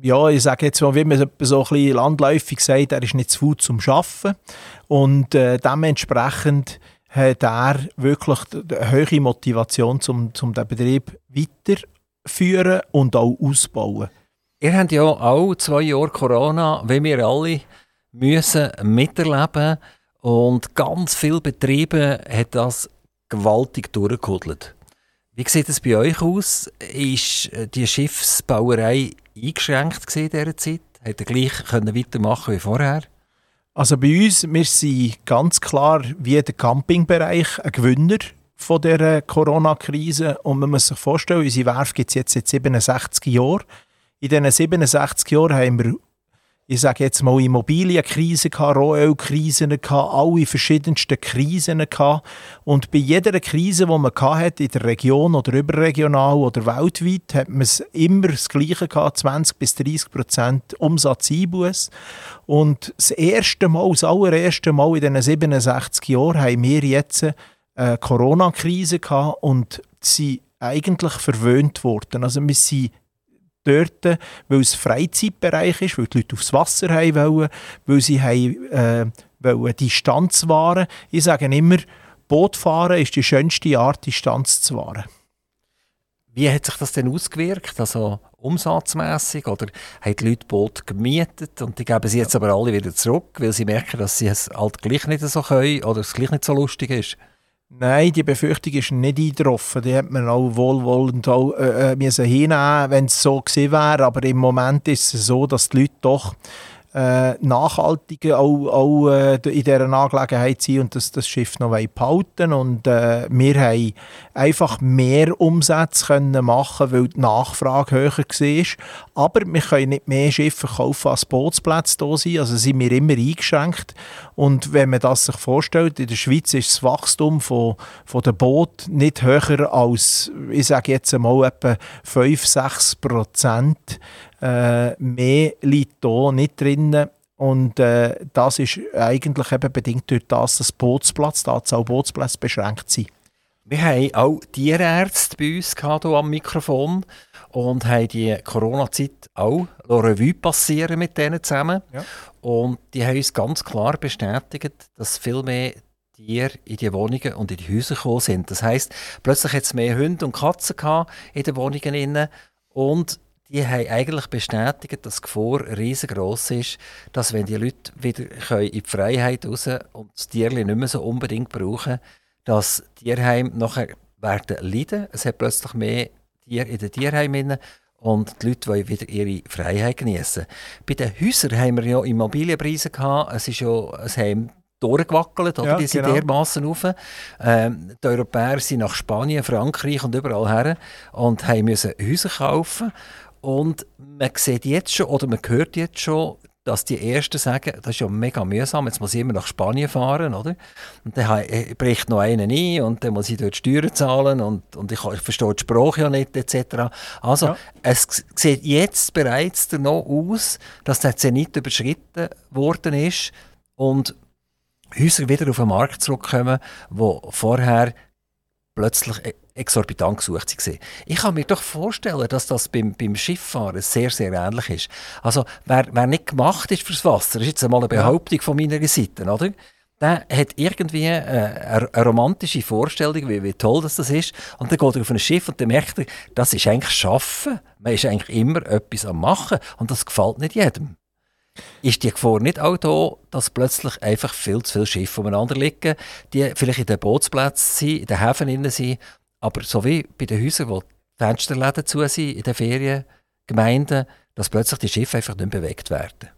ja, ich sage jetzt mal, wie man so ein bisschen landläufig sagt, er ist nicht zu faul zum Arbeiten. Und äh, dementsprechend hat er wirklich eine hohe Motivation, um, um den Betrieb weiterzuführen und auch auszubauen. Ihr habt ja auch zwei Jahre Corona, wie wir alle müssen miterleben und ganz viele Betriebe hat das gewaltig durchgekudelt. Wie sieht es bei euch aus? Ist die Schiffsbauerei eingeschränkt in dieser Zeit? Er gleich können weitermachen wie vorher? Also bei uns, wir sind ganz klar wie der Campingbereich ein Gewinner von der Corona-Krise. Und man muss sich vorstellen, unsere Werft gibt es jetzt seit 67 Jahren. In diesen 67 Jahren haben wir ich sage jetzt mal, Immobilienkrisen, Rohölkrisen, alle verschiedensten Krisen. Und bei jeder Krise, die man hat, in der Region oder überregional oder weltweit, hat man immer das Gleiche gehabt, 20 bis 30 Prozent Umsatzeinbuß. Und das erste Mal, das allererste Mal in diesen 67 Jahren haben wir jetzt eine Corona-Krise gehabt und sind eigentlich verwöhnt worden. Also wir sind dort, weil es Freizeitbereich ist, weil die Leute aufs Wasser haben wollen, weil sie haben, äh, wollen Distanz wahren. Ich sage immer, Bootfahren ist die schönste Art, Distanz zu wahren. Wie hat sich das denn ausgewirkt? Also umsatzmässig oder haben die Leute Boot gemietet und die geben sie jetzt aber alle wieder zurück, weil sie merken, dass sie es halt gleich nicht so können oder es gleich nicht so lustig ist? Nein, die Befürchtung ist nicht eingetroffen. Die hat man auch wohlwollend auch, äh, äh müssen wenn es so gewesen wäre. Aber im Moment ist es so, dass die Leute doch äh, nachhaltiger auch, auch äh, in dieser Angelegenheit sind und das, das Schiff noch behalten Und äh, wir haben einfach mehr Umsätze können machen weil die Nachfrage höher war. Aber wir können nicht mehr Schiffe kaufen, als Bootsplätze da sind. Also sind wir immer eingeschränkt. Und wenn man das sich vorstellt, in der Schweiz ist das Wachstum von, von der Boot nicht höher als, ich sage jetzt einmal, etwa 5-6 Prozent äh, mehr liegt hier nicht drin. Und äh, das ist eigentlich eben bedingt durch das, dass Bootsplatz, die Anzahl Bootsplätze beschränkt sind. Wir haben auch Tierärzte bei uns hier am Mikrofon und haben die Corona-Zeit auch Revue passieren mit denen zusammen. Ja. Und die haben uns ganz klar bestätigt, dass viel mehr Tiere in die Wohnungen und in die Häuser gekommen sind. Das heisst, plötzlich hat es mehr Hunde und Katzen in den Wohnungen. Und die haben eigentlich bestätigt, dass die Gefahr riesengroß ist, dass wenn die Leute wieder in die Freiheit raus und das Tierli nicht mehr so unbedingt brauchen, dass Tierheim nachher werden leiden. Es hat plötzlich mehr Tiere in den Tierheimen und die Leute wollen wieder ihre Freiheit genießen. Bei den Häusern haben wir ja Immobilienpreise gehabt. Es ist ja ein Heim durchgewackelt, oder? Ja, die sind genau. dermassen rauf. Ähm, die Europäer sind nach Spanien, Frankreich und überall her und haben müssen Häuser kaufen. Und man sieht jetzt schon, oder man hört jetzt schon, dass die Ersten sagen, das ist ja mega mühsam, jetzt muss ich immer nach Spanien fahren, oder? Und dann äh, bricht noch einer ein und dann muss ich dort Steuern zahlen und, und ich, verstehe die Sprache ja nicht, etc. Also, ja. es sieht jetzt bereits noch aus, dass der Zenit überschritten worden ist und Häuser wieder auf den Markt zurückkommen, wo vorher plötzlich e- exorbitant gesucht waren. Ich kann mir doch vorstellen, dass das beim, beim Schifffahren sehr, sehr ähnlich ist. Also, wer, wer nicht gemacht ist fürs Wasser, das ist jetzt einmal eine Behauptung von meiner Seite, oder? der hat irgendwie äh, eine, eine, romantische Vorstellung, wie, wie toll das, das ist. Und dann geht er auf ein Schiff und dann merkt er, das ist eigentlich Schaffen. Man ist eigentlich immer etwas am Machen und das gefällt nicht jedem. Ist die Gefahr nicht auch da, dass plötzlich einfach viel zu viele Schiffe umeinander liegen, die vielleicht in den Bootsplätzen sind, in den Häfen sind, aber so wie bei den Häusern, wo die Fensterläden zu sind, in den Feriengemeinden, dass plötzlich die Schiffe einfach nicht bewegt werden?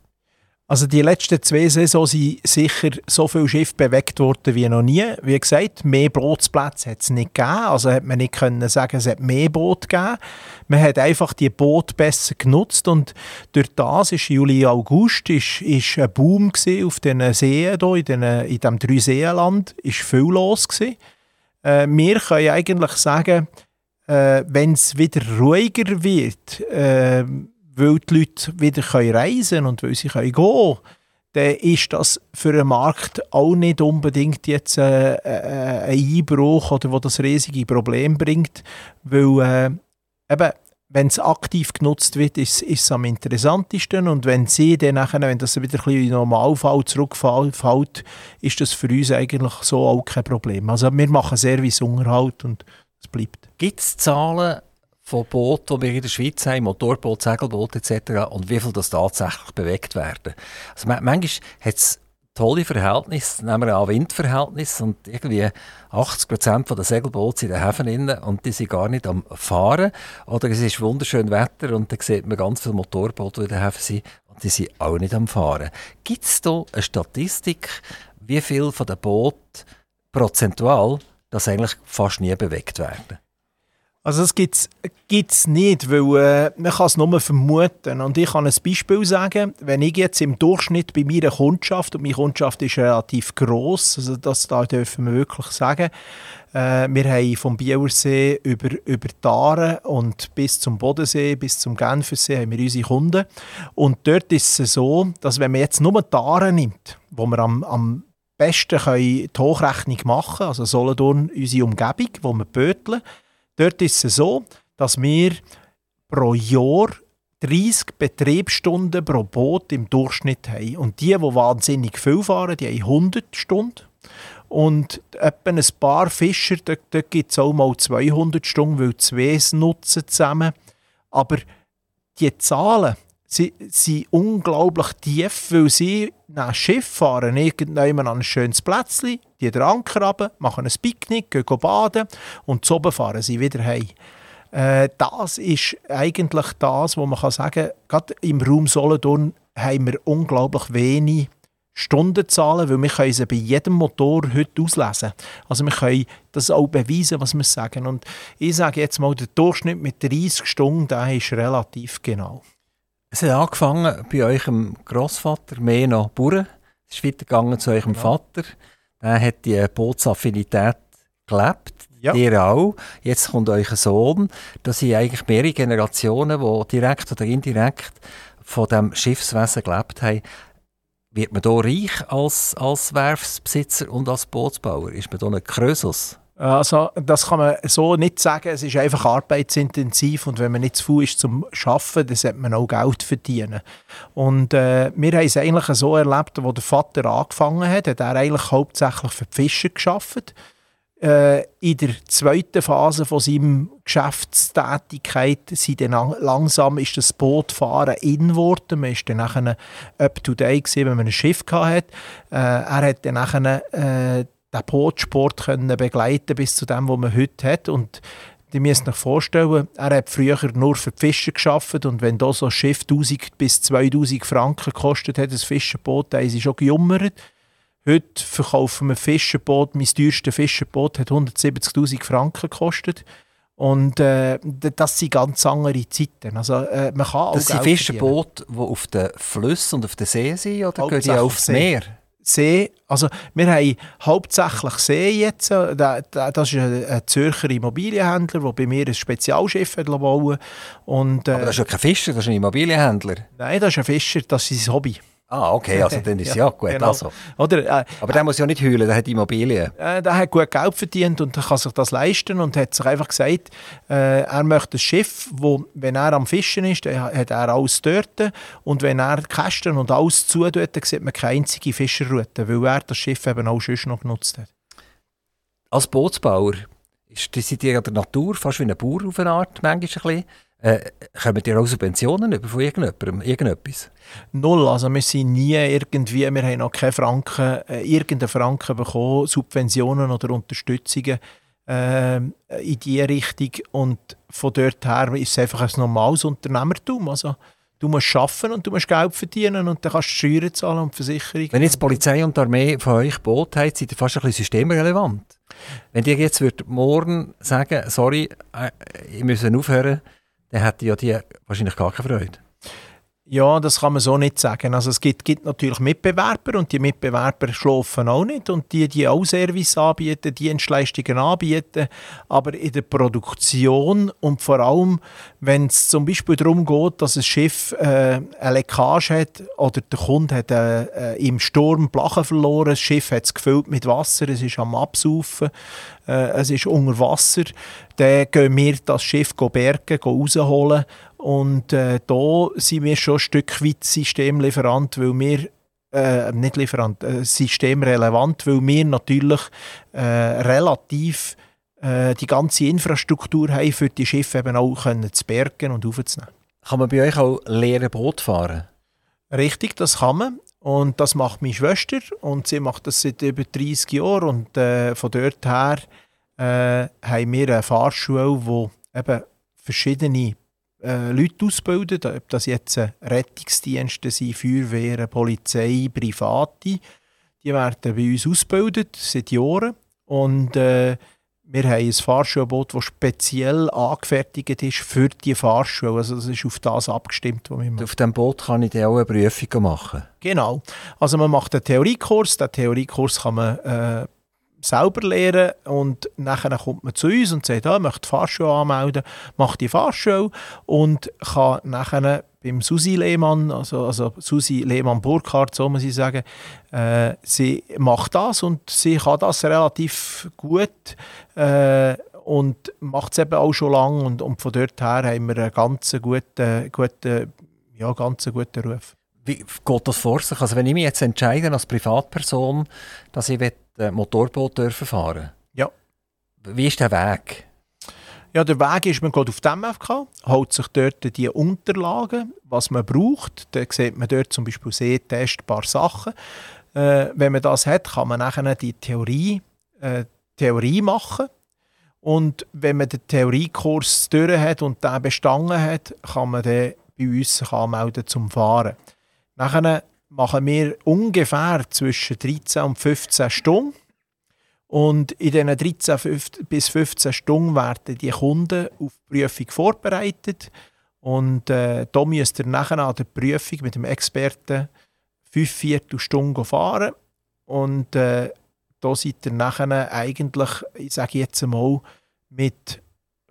Also die letzten zwei Saisons sind sicher so viele Schiffe bewegt worden wie noch nie. Wie gesagt, mehr Bootsplätze hat es nicht gegeben. Also hat man nicht können sagen, es hat mehr Boote gegeben. Man hat einfach die Boote besser genutzt und durch das ist Juli, August ist, ist ein Boom auf diesen Seen hier, in, den, in diesem Dreiseenland. ist viel los gewesen. Äh, wir können eigentlich sagen, äh, wenn es wieder ruhiger wird, äh, weil die Leute wieder reisen können und weil sie gehen können, dann ist das für den Markt auch nicht unbedingt jetzt äh, äh, ein Einbruch oder wo das riesige Problem bringt, weil äh, eben, wenn es aktiv genutzt wird, ist, es am interessantesten und wenn sie dann nachher, wenn das wieder ein bisschen in Normalfall zurückfällt, ist das für uns eigentlich so auch kein Problem. Also wir machen Serviceunterhalt und es bleibt. Gibt es Zahlen von Booten, die wir in der Schweiz haben, Motorboot, Segelboot etc. und wie viel das tatsächlich bewegt werden. Also manchmal hat es tolle Verhältnisse, nehmen wir an Windverhältnisse und irgendwie 80 Prozent der Segelboote sind in den Häfen drin und die sind gar nicht am Fahren. Oder es ist wunderschön Wetter und dann sieht man ganz viele Motorboote, die in den Häfen sind und die sind auch nicht am Fahren. Gibt es da eine Statistik, wie viel von den Booten prozentual das eigentlich fast nie bewegt werden? Also das gibt es nicht, weil äh, man kann es nur vermuten. Und ich kann ein Beispiel sagen, wenn ich jetzt im Durchschnitt bei meiner Kundschaft, und meine Kundschaft ist relativ gross, also das da dürfen wir wirklich sagen, äh, wir haben vom Bielersee über, über die und bis zum Bodensee, bis zum Genfersee haben wir unsere Kunden. Und dort ist es so, dass wenn man jetzt nur die nimmt, wo wir am, am besten können die Hochrechnung machen also Solothurn, unsere Umgebung, wo wir böteln, Dort ist es so, dass wir pro Jahr 30 Betriebsstunden pro Boot im Durchschnitt haben. Und die, die wahnsinnig viel fahren, die haben 100 Stunden. Und etwa ein paar Fischer, dort, gibt es auch mal 200 Stunden, weil zwei es nutzen zusammen. Aber die Zahlen sie sind unglaublich tief, weil sie nach Schiff fahren, irgendwann an ein schönes Plätzchen, die den Anker runter, machen ein Picknick, gehen baden und oben fahren sie wieder heim. Äh, das ist eigentlich das, was man kann sagen kann, gerade im Raum Solothurn haben wir unglaublich wenig Stundenzahlen, weil wir können sie bei jedem Motor heute auslesen. Also wir können das auch beweisen, was wir sagen. Und ich sage jetzt mal, der Durchschnitt mit 30 Stunden, der ist relativ genau. Es hat angefangen bei eurem Großvater, mehr noch Bauern. Es ist weitergegangen zu eurem ja. Vater. Der hat die Bootsaffinität gelebt. Ja. Ihr auch. Jetzt kommt euer Sohn. Das sind eigentlich mehrere Generationen, die direkt oder indirekt von dem Schiffswesen gelebt haben. Wird man hier reich als, als Werfsbesitzer und als Bootsbauer? Ist man hier ein Krösus? Also, das kann man so nicht sagen. Es ist einfach arbeitsintensiv und wenn man nicht zu viel ist zum Arbeiten, dann sollte man auch Geld verdienen. Und äh, wir haben es eigentlich so erlebt, als der Vater angefangen hat, hat er eigentlich hauptsächlich für die Fischer gearbeitet. Äh, in der zweiten Phase von seiner Geschäftstätigkeit sind dann langsam ist das Bootfahren in geworden. Man war dann nachher up to date, wenn man ein Schiff hatte. Äh, er hat dann nachher, äh, den Bootsport können begleiten bis zu dem, was man heute hat. Und die müssen sich vorstellen, er hat früher nur für die Fischer geschafft und wenn da so ein Schiff 1000 bis 2000 Franken kostet hat, das Fischerboot, dann ist schon gejummert. Heute verkaufen wir Fischerboot. Mein teuerstes Fischerboot hat 170'000 Franken gekostet. Und äh, das sind ganz andere Zeiten. Also, äh, man kann das sind Fischerboote, die auf den Flüssen und auf den See sind, oder gehen die aufs Meer? See, also wir haben hauptsächlich See jetzt, äh, das ist ein Zürcher Immobilienhändler, der bei mir ein Spezialschiff bauen und, äh, Aber das ist ja kein Fischer, das ist ein Immobilienhändler. Nein, das ist ein Fischer, das ist sein Hobby. Ah, okay, also dann ist ja, ja gut. Genau. Also. Oder, äh, Aber der muss ja nicht heulen, der hat Immobilien. Äh, der hat gut Geld verdient und kann sich das leisten und hat sich einfach gesagt, äh, er möchte ein Schiff, wo, wenn er am Fischen ist, dann hat er alles dort und wenn er Kästen und alles zutut, dann sieht man keine einzige Fischerroute, weil er das Schiff eben auch schon noch genutzt hat. Als Bootsbauer, ist, seid ihr der Natur fast wie ein Bauer auf eine Art, manchmal ein bisschen. Äh, kommen ihr auch Subventionen über von irgendjemandem, irgendetwas? Null, also wir sind nie irgendwie, wir haben noch keine Franken, äh, irgendeinen Franken bekommen, Subventionen oder Unterstützungen äh, in diese Richtung und von dort her ist es einfach ein normales Unternehmertum, also Du musst arbeiten und du musst Geld verdienen und dann kannst du Steuern zahlen und Versicherungen. Wenn jetzt die Polizei und die Armee von euch Boot haben, seid ihr fast ein bisschen systemrelevant. Wenn ihr jetzt morgen sagen sorry, äh, ich muss aufhören, dann hätte ja die wahrscheinlich gar keine Freude. Ja, das kann man so nicht sagen. Also es gibt, gibt natürlich Mitbewerber und die Mitbewerber schlafen auch nicht und die, die auch Service anbieten, Dienstleistungen anbieten, aber in der Produktion und vor allem, wenn es zum Beispiel darum geht, dass ein Schiff äh, eine Leckage hat oder der Kunde hat äh, äh im Sturm Blachen verloren, das Schiff hat es gefüllt mit Wasser, es ist am Absaufen, äh, es ist unter Wasser, dann gehen wir das Schiff bergen, rausholen und äh, da sind wir schon ein Stück weit Systemlieferant, weil wir äh, nicht Lieferant, äh, systemrelevant, weil wir natürlich äh, relativ äh, die ganze Infrastruktur haben, für die Schiffe eben auch können zu bergen und aufzunehmen. Kann man bei euch auch leere Boot fahren? Richtig, das kann man. Und das macht meine Schwester und sie macht das seit über 30 Jahren. Und äh, von dort her äh, haben wir eine Fahrschule, wo eben verschiedene äh, Leute ausbildet, ob das jetzt Rettungsdienste sind, Feuerwehren, Polizei, Private. Die werden bei uns ausgebildet seit Jahren. Und äh, wir haben ein Fahrschulboot, das speziell angefertigt ist für die Fahrschule. Also das ist auf das abgestimmt, was wir machen. Auf diesem Boot kann ich dann auch eine Prüfung machen? Genau. Also man macht einen Theoriekurs. Den Theoriekurs kann man äh, selber lernen und nachher kommt man zu uns und sagt, ah, möchte die Fahrschule anmelden, macht die Fahrschule und kann nachher beim Susi Lehmann, also, also Susi Lehmann Burkhardt, so muss ich sagen, äh, sie macht das und sie kann das relativ gut äh, und macht es eben auch schon lange und, und von dort her haben wir einen ganz guten, guten, ja, ganz guten Ruf. Wie geht das vor sich? Also wenn ich mich jetzt entscheide als Privatperson, dass ich ein Motorboot dürfen fahren Ja. Wie ist der Weg? Ja, der Weg ist, man geht auf die MFK, holt sich dort die Unterlagen, was man braucht. Da sieht man dort zum Beispiel sehr testbare Sachen. Äh, wenn man das hat, kann man nachher die Theorie, äh, Theorie machen. Und wenn man den Theoriekurs durch hat und den bestanden hat, kann man den bei uns anmelden zum Fahren. Nachher machen wir ungefähr zwischen 13 und 15 Stunden und in diesen 13 bis 15 Stunden werden die Kunden auf die Prüfung vorbereitet. Und äh, da müsst ihr nachher an der Prüfung mit dem Experten fünf Viertelstunden fahren. Und äh, da seid ihr nachher eigentlich, ich sage jetzt einmal, mit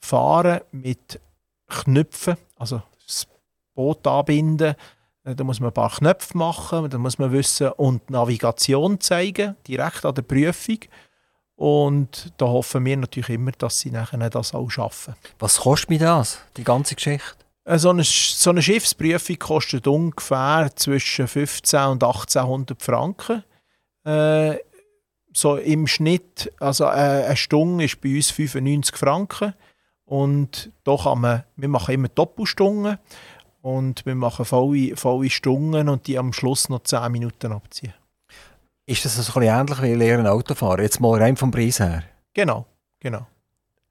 Fahren, mit Knöpfen, also das Boot anbinden, da muss man ein paar Knöpfe machen, da muss man wissen und Navigation zeigen, direkt an der Prüfung. Und da hoffen wir natürlich immer, dass sie nachher das auch schaffen. Was kostet mir das, die ganze Geschichte? Äh, so eine, so eine Schiffsprüfung kostet ungefähr zwischen 15 und 1800 Franken. Äh, so im Schnitt, also äh, eine Stunde ist bei uns 95 Franken. Und da kann man, wir machen immer Doppelstunden und wir machen volle, volle Stunden und die am Schluss noch 10 Minuten abziehen. Ist das so ein bisschen ähnlich wie Lehren Autofahren? Jetzt mal rein vom Preis her. Genau, genau.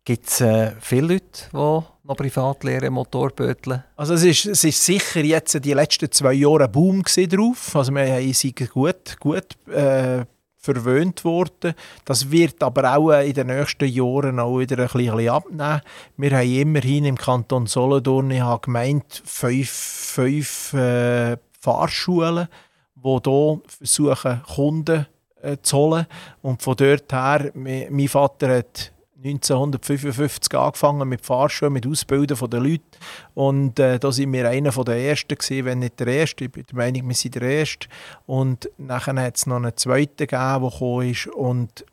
Gibt es äh, viele Leute, die noch privat lernen, Motorböteln? Also es ist, es ist sicher jetzt die letzten zwei Jahre ein Boom drauf. Also wir haben gut, gut äh, verwöhnt worden. Das wird aber auch äh, in den nächsten Jahren auch wieder ein bisschen abnehmen. Wir haben immerhin im Kanton Solothurn, ich habe gemeint, fünf, fünf äh, Fahrschulen die hier versuchen, Kunden äh, zu holen. Und von dort her, mein Vater hat 1955 angefangen mit Fahrschulen, mit Ausbilden der Leute. Und äh, da sind wir einer der Ersten gewesen, wenn nicht der Erste. Ich bin der Meinung, wir sind der Erste. Und nachher hat es noch einen zweiten gegeben, der gekommen ist. Und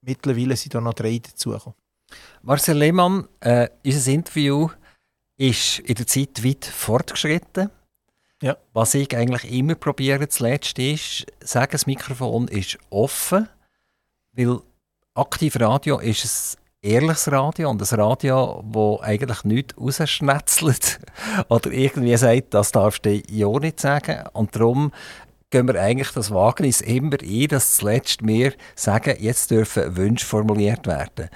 mittlerweile sind da noch drei dazugekommen. Marcel Lehmann, äh, unser Interview ist in der Zeit weit fortgeschritten. Ja. Was ich eigentlich immer probiere zuletzt ist, sagen, das Mikrofon ist offen, weil aktiv Radio ist ein ehrliches Radio und ein Radio, das eigentlich nichts rausschnetzelt oder irgendwie sagt, das darfst du ja nicht sagen. Und darum gehen wir eigentlich das Wagnis immer ein, dass zuletzt wir sagen, jetzt dürfen Wünsche formuliert werden.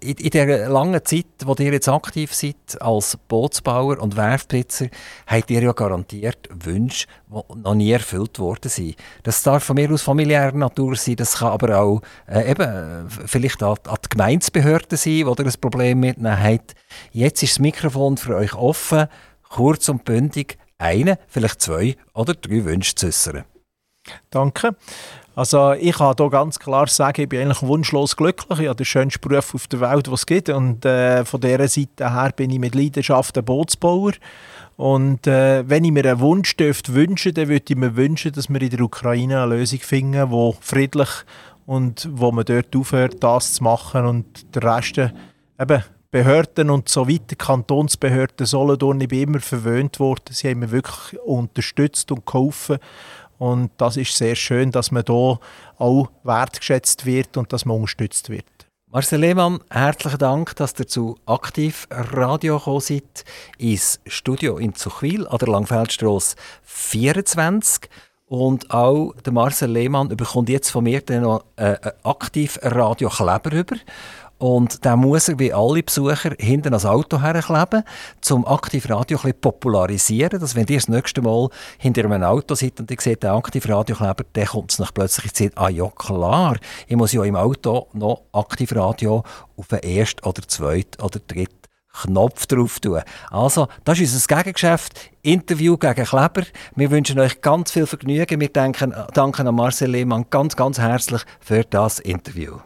In, in der langen Zeit, wo ihr jetzt aktiv seid als Bootsbauer und Werftbesitzer, habt ihr ja garantiert Wünsche, die noch nie erfüllt worden sind. Das darf von mir aus familiärer Natur sein, das kann aber auch äh, eben vielleicht an, an die Gemeindebehörden sein, wo ihr ein Problem mit habt. Jetzt ist das Mikrofon für euch offen, kurz und bündig, eine, vielleicht zwei oder drei Wünsche zu äußern. Danke. Also ich kann hier ganz klar sagen, ich bin eigentlich wunschlos glücklich. Ich habe den schönsten Beruf auf der Welt, was es gibt. Und äh, von dieser Seite her bin ich mit Leidenschaft ein Bootsbauer. Und äh, wenn ich mir einen Wunsch dürfte wünschen, dann würde ich mir wünschen, dass wir in der Ukraine eine Lösung finden, die friedlich und wo man dort aufhört, das zu machen und der Rest eben Behörden und so weiter, Kantonsbehörden Solothurn, ich bin immer verwöhnt worden. Sie haben mich wirklich unterstützt und geholfen. Und das ist sehr schön, dass man hier auch wertgeschätzt wird und dass man unterstützt wird. Marcel Lehmann, herzlichen Dank, dass ihr zu Aktiv Radio gekommen seid, ins Studio in Zuchwil an der Langfeldstrasse 24. Und auch der Marcel Lehmann bekommt jetzt von mir dann noch äh, einen Aktiv-Radio-Kleber über. Und den muss er wie alle Besucher hinten ans Auto herkleben, zum Aktivradio ein popularisieren, dass wenn ihr das nächste Mal hinter einem Auto seid und ihr seht den Aktivradiokleber, dann kommt es plötzlich in Zeit, ah ja klar, ich muss ja im Auto noch Aktivradio auf den ersten oder zweiten oder dritten Knopf drauf tun. Also, das ist unser Gegengeschäft. Interview gegen Kleber. Wir wünschen euch ganz viel Vergnügen. Wir danken, danken an Marcel Lehmann ganz, ganz herzlich für das Interview.